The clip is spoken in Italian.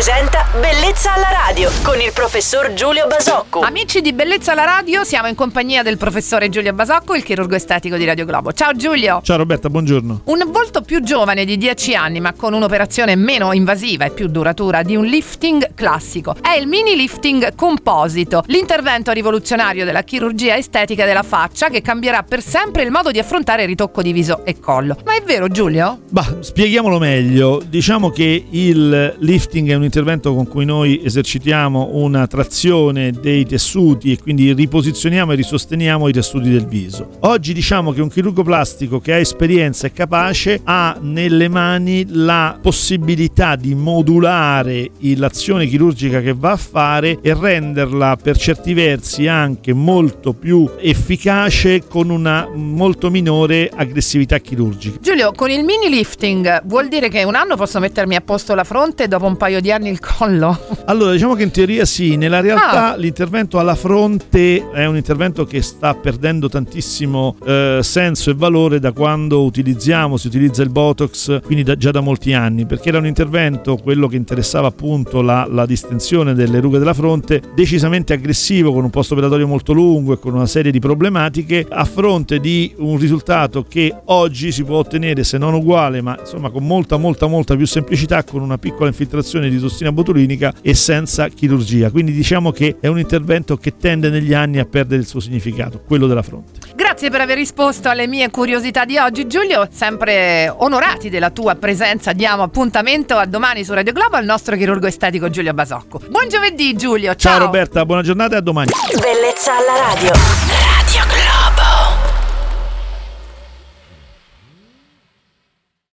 presenta Bellezza alla radio con il professor Giulio Basocco. Amici di Bellezza alla radio, siamo in compagnia del professore Giulio Basocco, il chirurgo estetico di Radio Globo. Ciao Giulio. Ciao Roberta, buongiorno. Un volto più giovane di 10 anni, ma con un'operazione meno invasiva e più duratura di un lifting classico. È il mini lifting composito, l'intervento rivoluzionario della chirurgia estetica della faccia che cambierà per sempre il modo di affrontare il ritocco di viso e collo. Ma è vero Giulio? Bah, spieghiamolo meglio. Diciamo che il lifting è un intervento con cui noi esercitiamo una trazione dei tessuti e quindi riposizioniamo e risosteniamo i tessuti del viso. Oggi diciamo che un chirurgo plastico che ha esperienza e capace ha nelle mani la possibilità di modulare l'azione chirurgica che va a fare e renderla per certi versi anche molto più efficace con una molto minore aggressività chirurgica. Giulio, con il mini lifting vuol dire che un anno posso mettermi a posto la fronte dopo un paio di anni il collo? Allora, diciamo che in teoria sì, nella realtà ah. l'intervento alla fronte è un intervento che sta perdendo tantissimo eh, senso e valore da quando utilizziamo, si utilizza il Botox, quindi da, già da molti anni, perché era un intervento, quello che interessava appunto la, la distensione delle rughe della fronte, decisamente aggressivo, con un post operatorio molto lungo e con una serie di problematiche, a fronte di un risultato che oggi si può ottenere, se non uguale, ma insomma con molta molta molta più semplicità, con una piccola infiltrazione di tossina botulinica e senza chirurgia. Quindi diciamo che è un intervento che tende negli anni a perdere il suo significato, quello della fronte. Grazie per aver risposto alle mie curiosità di oggi, Giulio. Sempre onorati della tua presenza, diamo appuntamento a domani su Radio Globo al nostro chirurgo estetico Giulio Basocco. Buon giovedì, Giulio. Ciao, ciao Roberta, buona giornata e a domani. Bellezza alla radio.